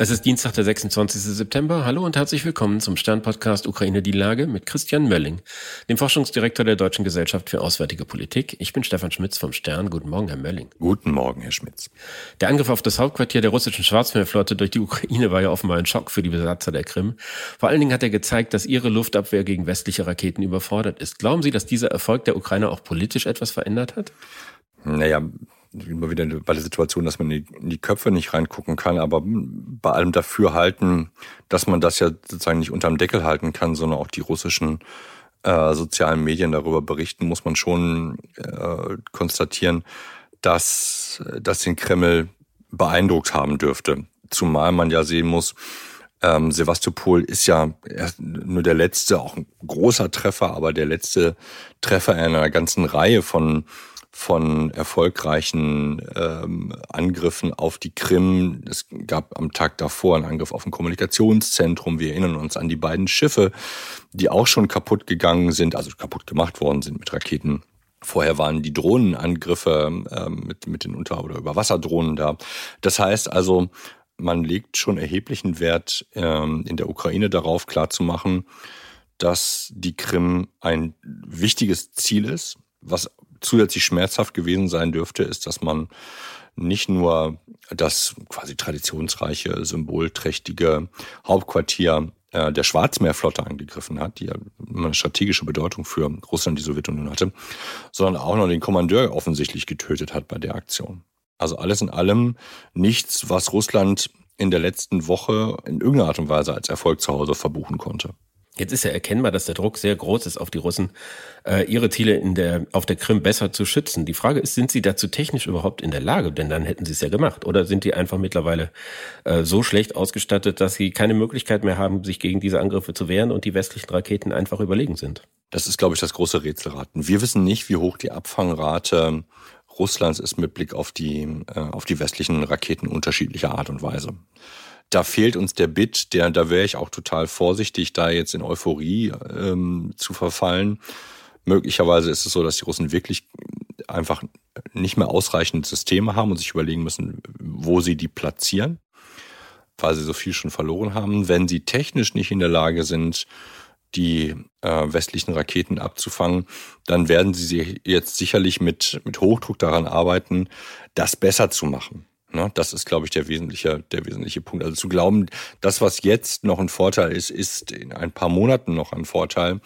Es ist Dienstag, der 26. September. Hallo und herzlich willkommen zum Stern-Podcast Ukraine die Lage mit Christian Mölling, dem Forschungsdirektor der Deutschen Gesellschaft für Auswärtige Politik. Ich bin Stefan Schmitz vom Stern. Guten Morgen, Herr Mölling. Guten Morgen, Herr Schmitz. Der Angriff auf das Hauptquartier der russischen Schwarzmeerflotte durch die Ukraine war ja offenbar ein Schock für die Besatzer der Krim. Vor allen Dingen hat er gezeigt, dass ihre Luftabwehr gegen westliche Raketen überfordert ist. Glauben Sie, dass dieser Erfolg der Ukraine auch politisch etwas verändert hat? Naja, immer wieder bei der Situation, dass man in die Köpfe nicht reingucken kann, aber bei allem dafür halten, dass man das ja sozusagen nicht unterm Deckel halten kann, sondern auch die russischen äh, sozialen Medien darüber berichten, muss man schon äh, konstatieren, dass das den Kreml beeindruckt haben dürfte. Zumal man ja sehen muss, ähm, Sevastopol ist ja nur der letzte, auch ein großer Treffer, aber der letzte Treffer in einer ganzen Reihe von von erfolgreichen ähm, Angriffen auf die Krim. Es gab am Tag davor einen Angriff auf ein Kommunikationszentrum. Wir erinnern uns an die beiden Schiffe, die auch schon kaputt gegangen sind, also kaputt gemacht worden sind mit Raketen. Vorher waren die Drohnenangriffe ähm, mit, mit den Unter- oder Überwasserdrohnen da. Das heißt also, man legt schon erheblichen Wert ähm, in der Ukraine darauf klarzumachen, dass die Krim ein wichtiges Ziel ist, was zusätzlich schmerzhaft gewesen sein dürfte, ist, dass man nicht nur das quasi traditionsreiche, symbolträchtige Hauptquartier äh, der Schwarzmeerflotte angegriffen hat, die ja eine strategische Bedeutung für Russland, die Sowjetunion hatte, sondern auch noch den Kommandeur offensichtlich getötet hat bei der Aktion. Also alles in allem nichts, was Russland in der letzten Woche in irgendeiner Art und Weise als Erfolg zu Hause verbuchen konnte. Jetzt ist ja erkennbar, dass der Druck sehr groß ist auf die Russen, äh, ihre Ziele in der, auf der Krim besser zu schützen. Die Frage ist, sind sie dazu technisch überhaupt in der Lage? Denn dann hätten sie es ja gemacht. Oder sind die einfach mittlerweile äh, so schlecht ausgestattet, dass sie keine Möglichkeit mehr haben, sich gegen diese Angriffe zu wehren und die westlichen Raketen einfach überlegen sind? Das ist, glaube ich, das große Rätselraten. Wir wissen nicht, wie hoch die Abfangrate Russlands ist mit Blick auf die, äh, auf die westlichen Raketen unterschiedlicher Art und Weise da fehlt uns der Bit, der, da wäre ich auch total vorsichtig, da jetzt in Euphorie ähm, zu verfallen. Möglicherweise ist es so, dass die Russen wirklich einfach nicht mehr ausreichend Systeme haben und sich überlegen müssen, wo sie die platzieren, weil sie so viel schon verloren haben. Wenn sie technisch nicht in der Lage sind, die äh, westlichen Raketen abzufangen, dann werden sie jetzt sicherlich mit, mit Hochdruck daran arbeiten, das besser zu machen. Ne, das ist, glaube ich, der wesentliche, der wesentliche Punkt. Also zu glauben, das, was jetzt noch ein Vorteil ist, ist in ein paar Monaten noch ein Vorteil.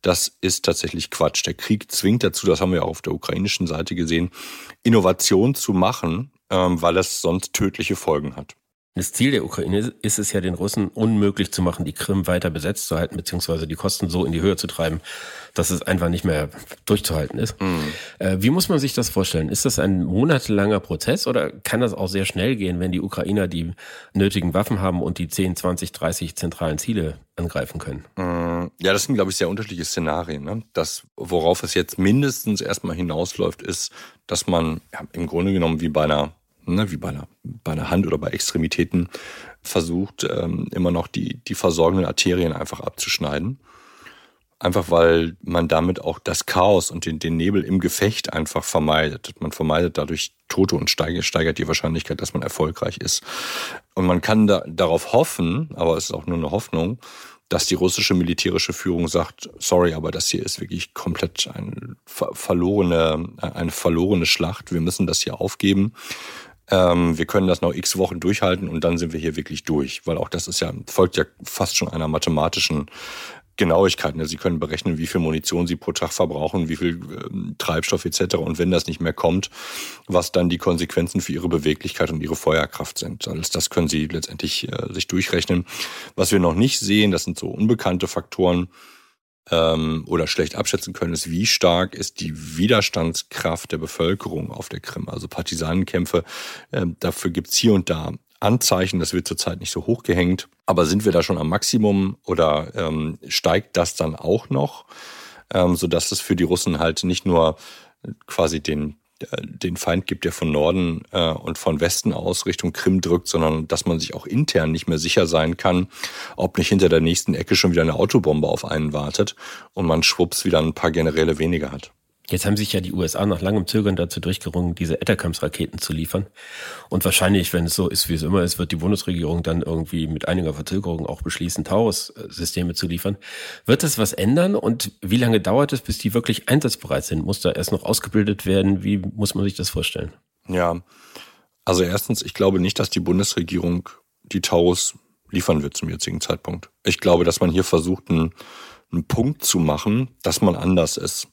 Das ist tatsächlich Quatsch. Der Krieg zwingt dazu, das haben wir auch auf der ukrainischen Seite gesehen, Innovation zu machen, ähm, weil es sonst tödliche Folgen hat. Das Ziel der Ukraine ist es ja, den Russen unmöglich zu machen, die Krim weiter besetzt zu halten, beziehungsweise die Kosten so in die Höhe zu treiben, dass es einfach nicht mehr durchzuhalten ist. Mhm. Äh, wie muss man sich das vorstellen? Ist das ein monatelanger Prozess oder kann das auch sehr schnell gehen, wenn die Ukrainer die nötigen Waffen haben und die 10, 20, 30 zentralen Ziele angreifen können? Mhm. Ja, das sind, glaube ich, sehr unterschiedliche Szenarien. Ne? Das, worauf es jetzt mindestens erstmal hinausläuft, ist, dass man ja, im Grunde genommen wie bei einer ne, wie bei einer, bei einer Hand oder bei Extremitäten, versucht, ähm, immer noch die, die versorgenden Arterien einfach abzuschneiden. Einfach weil man damit auch das Chaos und den, den Nebel im Gefecht einfach vermeidet. Man vermeidet dadurch Tote und steigert, die Wahrscheinlichkeit, dass man erfolgreich ist. Und man kann da, darauf hoffen, aber es ist auch nur eine Hoffnung, dass die russische militärische Führung sagt, sorry, aber das hier ist wirklich komplett eine verlorene, eine verlorene Schlacht. Wir müssen das hier aufgeben. Ähm, wir können das noch x Wochen durchhalten und dann sind wir hier wirklich durch, weil auch das ist ja, folgt ja fast schon einer mathematischen Genauigkeit. Sie können berechnen, wie viel Munition Sie pro Tag verbrauchen, wie viel ähm, Treibstoff etc. Und wenn das nicht mehr kommt, was dann die Konsequenzen für Ihre Beweglichkeit und Ihre Feuerkraft sind. Alles das können Sie letztendlich äh, sich durchrechnen. Was wir noch nicht sehen, das sind so unbekannte Faktoren, ähm, oder schlecht abschätzen können, ist, wie stark ist die Widerstandskraft der Bevölkerung auf der Krim. Also Partisanenkämpfe, äh, dafür gibt's hier und da Anzeichen, das wird zurzeit nicht so hochgehängt. Aber sind wir da schon am Maximum oder ähm, steigt das dann auch noch, ähm, sodass es für die Russen halt nicht nur quasi den den Feind gibt, der von Norden äh, und von Westen aus Richtung Krim drückt, sondern dass man sich auch intern nicht mehr sicher sein kann, ob nicht hinter der nächsten Ecke schon wieder eine Autobombe auf einen wartet und man schwupps wieder ein paar Generäle weniger hat. Jetzt haben sich ja die USA nach langem Zögern dazu durchgerungen, diese Etterkamps-Raketen zu liefern. Und wahrscheinlich, wenn es so ist, wie es immer ist, wird die Bundesregierung dann irgendwie mit einiger Verzögerung auch beschließen, Taurus-Systeme zu liefern. Wird das was ändern? Und wie lange dauert es, bis die wirklich einsatzbereit sind? Muss da erst noch ausgebildet werden? Wie muss man sich das vorstellen? Ja, also erstens, ich glaube nicht, dass die Bundesregierung die Taurus liefern wird zum jetzigen Zeitpunkt. Ich glaube, dass man hier versucht, einen, einen Punkt zu machen, dass man anders ist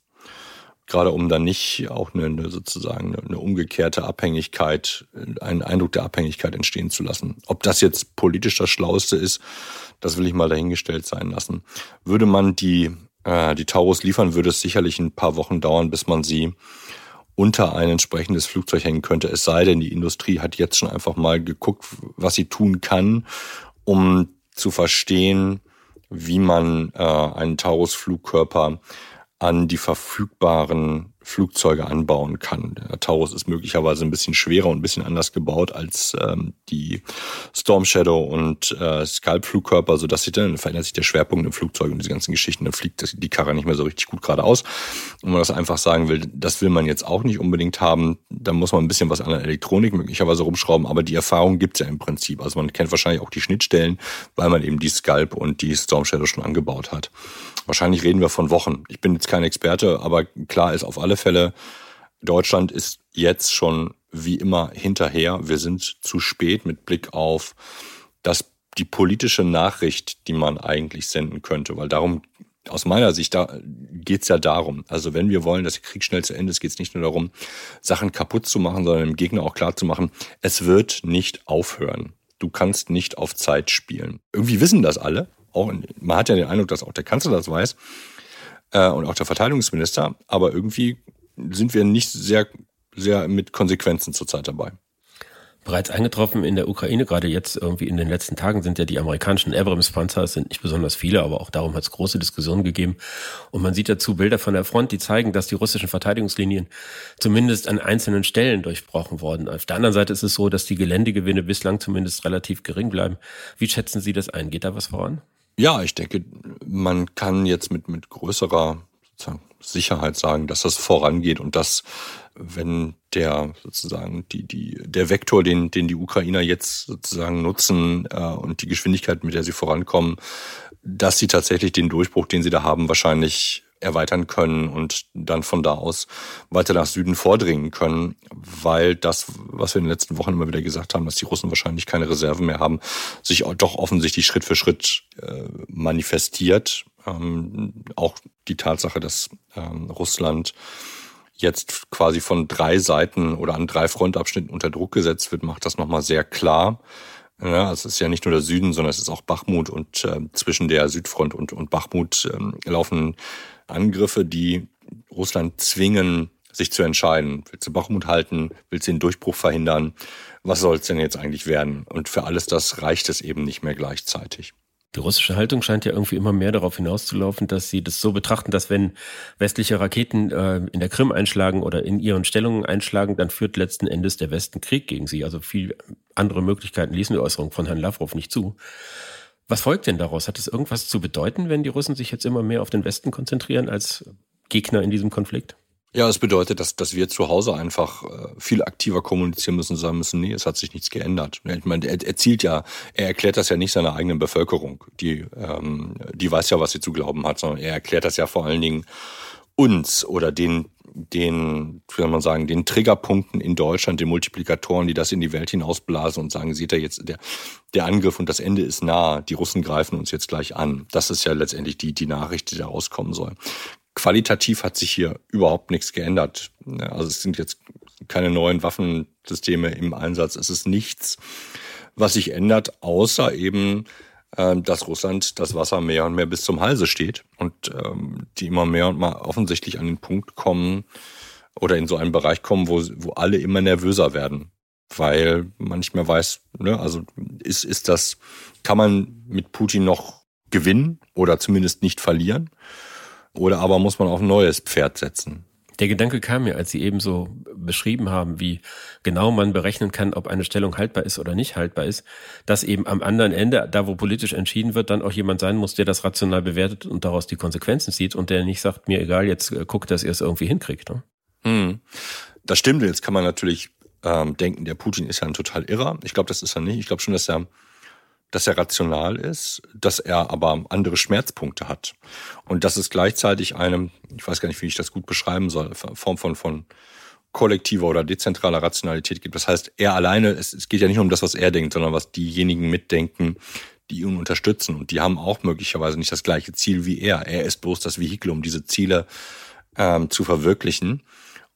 gerade um dann nicht auch eine, eine sozusagen eine, umgekehrte Abhängigkeit, einen Eindruck der Abhängigkeit entstehen zu lassen. Ob das jetzt politisch das Schlauste ist, das will ich mal dahingestellt sein lassen. Würde man die, äh, die Taurus liefern, würde es sicherlich ein paar Wochen dauern, bis man sie unter ein entsprechendes Flugzeug hängen könnte. Es sei denn, die Industrie hat jetzt schon einfach mal geguckt, was sie tun kann, um zu verstehen, wie man äh, einen Taurus-Flugkörper an die verfügbaren Flugzeuge anbauen kann. Der Taurus ist möglicherweise ein bisschen schwerer und ein bisschen anders gebaut als ähm, die Storm Shadow und äh, Scalp Flugkörper, so dass sich dann verändert sich der Schwerpunkt im Flugzeug und diese ganzen Geschichten. Dann fliegt die Karre nicht mehr so richtig gut geradeaus. Und man das einfach sagen will, das will man jetzt auch nicht unbedingt haben. Da muss man ein bisschen was an der Elektronik möglicherweise rumschrauben, aber die Erfahrung gibt's ja im Prinzip. Also man kennt wahrscheinlich auch die Schnittstellen, weil man eben die Scalp und die Storm Shadow schon angebaut hat. Wahrscheinlich reden wir von Wochen. Ich bin jetzt kein Experte, aber klar ist auf alle Fälle, Deutschland ist jetzt schon wie immer hinterher. Wir sind zu spät mit Blick auf das, die politische Nachricht, die man eigentlich senden könnte, weil darum aus meiner Sicht da geht's ja darum. Also wenn wir wollen, dass der Krieg schnell zu Ende ist, geht's nicht nur darum, Sachen kaputt zu machen, sondern dem Gegner auch klar zu machen, es wird nicht aufhören. Du kannst nicht auf Zeit spielen. Irgendwie wissen das alle, auch, man hat ja den Eindruck, dass auch der Kanzler das weiß äh, und auch der Verteidigungsminister, aber irgendwie sind wir nicht sehr, sehr mit Konsequenzen zurzeit dabei. Bereits eingetroffen in der Ukraine, gerade jetzt irgendwie in den letzten Tagen sind ja die amerikanischen Abrams-Panzer, es sind nicht besonders viele, aber auch darum hat es große Diskussionen gegeben. Und man sieht dazu Bilder von der Front, die zeigen, dass die russischen Verteidigungslinien zumindest an einzelnen Stellen durchbrochen wurden. Auf der anderen Seite ist es so, dass die Geländegewinne bislang zumindest relativ gering bleiben. Wie schätzen Sie das ein? Geht da was voran? Ja, ich denke, man kann jetzt mit, mit größerer Sicherheit sagen, dass das vorangeht und dass, wenn der sozusagen die, die, der Vektor, den, den die Ukrainer jetzt sozusagen nutzen äh, und die Geschwindigkeit, mit der sie vorankommen, dass sie tatsächlich den Durchbruch, den sie da haben, wahrscheinlich erweitern können und dann von da aus weiter nach Süden vordringen können, weil das, was wir in den letzten Wochen immer wieder gesagt haben, dass die Russen wahrscheinlich keine Reserven mehr haben, sich doch offensichtlich Schritt für Schritt äh, manifestiert. Ähm, auch die Tatsache, dass ähm, Russland jetzt quasi von drei Seiten oder an drei Frontabschnitten unter Druck gesetzt wird, macht das nochmal sehr klar. Ja, es ist ja nicht nur der Süden, sondern es ist auch Bachmut und äh, zwischen der Südfront und, und Bachmut ähm, laufen Angriffe, die Russland zwingen, sich zu entscheiden. Willst du Bachmut halten? Willst du den Durchbruch verhindern? Was soll es denn jetzt eigentlich werden? Und für alles das reicht es eben nicht mehr gleichzeitig. Die russische Haltung scheint ja irgendwie immer mehr darauf hinauszulaufen, dass sie das so betrachten, dass wenn westliche Raketen äh, in der Krim einschlagen oder in ihren Stellungen einschlagen, dann führt letzten Endes der Westen Krieg gegen sie. Also viel andere Möglichkeiten ließen die Äußerung von Herrn Lavrov nicht zu. Was folgt denn daraus? Hat es irgendwas zu bedeuten, wenn die Russen sich jetzt immer mehr auf den Westen konzentrieren als Gegner in diesem Konflikt? Ja, es bedeutet, dass, dass wir zu Hause einfach äh, viel aktiver kommunizieren müssen sagen müssen, nee, es hat sich nichts geändert. Ich meine, er, er zielt ja, er erklärt das ja nicht seiner eigenen Bevölkerung. Die, ähm, die weiß ja, was sie zu glauben hat, sondern er erklärt das ja vor allen Dingen uns oder den, den, wie soll man sagen, den Triggerpunkten in Deutschland, den Multiplikatoren, die das in die Welt hinausblasen und sagen, seht ihr jetzt, der, der Angriff und das Ende ist nah, die Russen greifen uns jetzt gleich an. Das ist ja letztendlich die, die Nachricht, die da rauskommen soll qualitativ hat sich hier überhaupt nichts geändert. Also es sind jetzt keine neuen Waffensysteme im Einsatz. Es ist nichts, was sich ändert, außer eben, dass Russland das Wasser mehr und mehr bis zum Halse steht und ähm, die immer mehr und mal offensichtlich an den Punkt kommen oder in so einen Bereich kommen, wo, wo alle immer nervöser werden. Weil man nicht mehr weiß, ne, also ist, ist das, kann man mit Putin noch gewinnen oder zumindest nicht verlieren? Oder aber muss man auf ein neues Pferd setzen? Der Gedanke kam mir, als Sie eben so beschrieben haben, wie genau man berechnen kann, ob eine Stellung haltbar ist oder nicht haltbar ist, dass eben am anderen Ende, da wo politisch entschieden wird, dann auch jemand sein muss, der das rational bewertet und daraus die Konsequenzen zieht und der nicht sagt, mir egal, jetzt äh, guckt, dass ihr es irgendwie hinkriegt. Ne? Hm. Das stimmt, jetzt kann man natürlich ähm, denken, der Putin ist ja ein total Irrer. Ich glaube, das ist er nicht. Ich glaube schon, dass er dass er rational ist, dass er aber andere Schmerzpunkte hat. Und dass es gleichzeitig eine, ich weiß gar nicht, wie ich das gut beschreiben soll, Form von, von kollektiver oder dezentraler Rationalität gibt. Das heißt, er alleine, es, es geht ja nicht nur um das, was er denkt, sondern was diejenigen mitdenken, die ihn unterstützen. Und die haben auch möglicherweise nicht das gleiche Ziel wie er. Er ist bloß das Vehikel, um diese Ziele ähm, zu verwirklichen.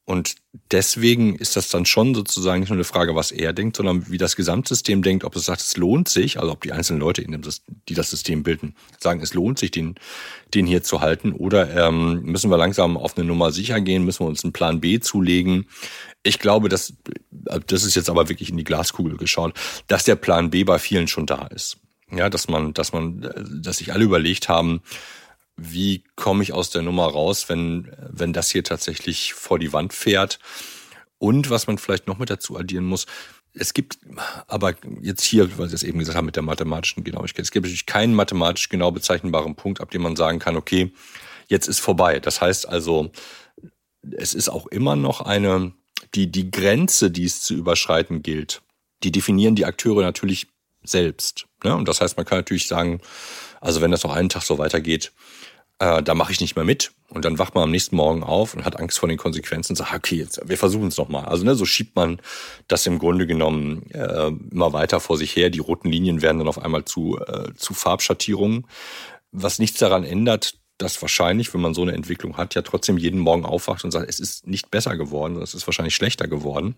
Und deswegen ist das dann schon sozusagen nicht nur eine Frage, was er denkt, sondern wie das Gesamtsystem denkt, ob es sagt, es lohnt sich, also ob die einzelnen Leute, in dem, die das System bilden, sagen, es lohnt sich, den, den hier zu halten, oder ähm, müssen wir langsam auf eine Nummer sicher gehen, müssen wir uns einen Plan B zulegen. Ich glaube, dass, das ist jetzt aber wirklich in die Glaskugel geschaut, dass der Plan B bei vielen schon da ist. Ja, dass man, dass man, dass sich alle überlegt haben, wie komme ich aus der Nummer raus, wenn, wenn das hier tatsächlich vor die Wand fährt. Und was man vielleicht noch mit dazu addieren muss, es gibt aber jetzt hier, weil Sie es eben gesagt haben mit der mathematischen Genauigkeit, es gibt natürlich keinen mathematisch genau bezeichnbaren Punkt, ab dem man sagen kann, okay, jetzt ist vorbei. Das heißt also, es ist auch immer noch eine, die, die Grenze, die es zu überschreiten gilt, die definieren die Akteure natürlich selbst. Ne? Und das heißt, man kann natürlich sagen, also wenn das noch einen Tag so weitergeht, äh, da mache ich nicht mehr mit. Und dann wacht man am nächsten Morgen auf und hat Angst vor den Konsequenzen und sagt, okay, jetzt, wir versuchen es nochmal. Also ne, so schiebt man das im Grunde genommen äh, immer weiter vor sich her. Die roten Linien werden dann auf einmal zu, äh, zu Farbschattierungen. Was nichts daran ändert, dass wahrscheinlich, wenn man so eine Entwicklung hat, ja trotzdem jeden Morgen aufwacht und sagt, es ist nicht besser geworden, es ist wahrscheinlich schlechter geworden.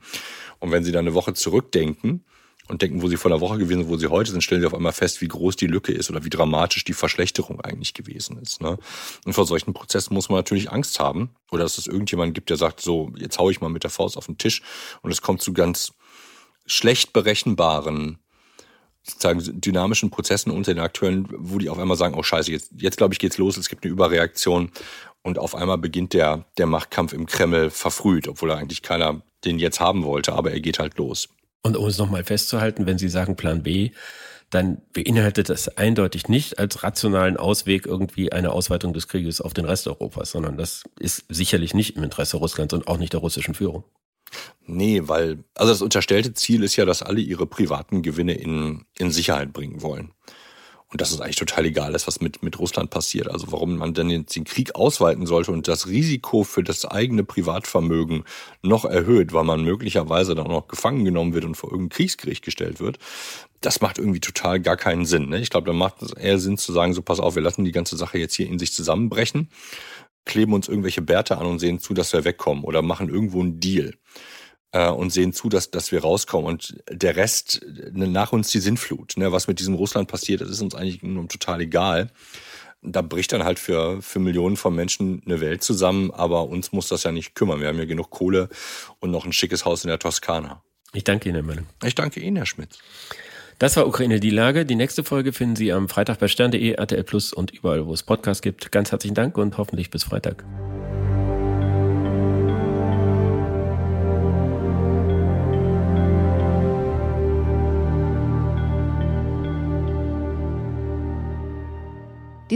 Und wenn Sie dann eine Woche zurückdenken, und denken, wo sie vor einer Woche gewesen sind, wo sie heute sind, stellen sie auf einmal fest, wie groß die Lücke ist oder wie dramatisch die Verschlechterung eigentlich gewesen ist. Ne? Und vor solchen Prozessen muss man natürlich Angst haben. Oder dass es irgendjemanden gibt, der sagt, so, jetzt hau ich mal mit der Faust auf den Tisch und es kommt zu ganz schlecht berechenbaren sozusagen dynamischen Prozessen unter den Akteuren, wo die auf einmal sagen, oh scheiße, jetzt, jetzt glaube ich geht's los, es gibt eine Überreaktion und auf einmal beginnt der, der Machtkampf im Kreml verfrüht, obwohl er eigentlich keiner den jetzt haben wollte, aber er geht halt los. Und um es nochmal festzuhalten, wenn Sie sagen Plan B, dann beinhaltet das eindeutig nicht als rationalen Ausweg irgendwie eine Ausweitung des Krieges auf den Rest Europas, sondern das ist sicherlich nicht im Interesse Russlands und auch nicht der russischen Führung. Nee, weil, also das unterstellte Ziel ist ja, dass alle ihre privaten Gewinne in, in Sicherheit bringen wollen. Und dass es eigentlich total egal ist, was mit, mit Russland passiert. Also warum man denn jetzt den Krieg ausweiten sollte und das Risiko für das eigene Privatvermögen noch erhöht, weil man möglicherweise dann noch gefangen genommen wird und vor irgendein Kriegsgericht gestellt wird, das macht irgendwie total gar keinen Sinn. Ne? Ich glaube, da macht es eher Sinn zu sagen, so pass auf, wir lassen die ganze Sache jetzt hier in sich zusammenbrechen, kleben uns irgendwelche Bärte an und sehen zu, dass wir wegkommen oder machen irgendwo einen Deal äh, und sehen zu, dass, dass wir rauskommen. Und der Rest, ne, nach uns die Sintflut. Ne? Was mit diesem Russland passiert, das ist uns eigentlich nur total egal. Da bricht dann halt für, für Millionen von Menschen eine Welt zusammen, aber uns muss das ja nicht kümmern. Wir haben ja genug Kohle und noch ein schickes Haus in der Toskana. Ich danke Ihnen, Herr Möller. Ich danke Ihnen, Herr Schmidt. Das war Ukraine die Lage. Die nächste Folge finden Sie am Freitag bei stern.de, RTL Plus und überall, wo es Podcasts gibt. Ganz herzlichen Dank und hoffentlich bis Freitag.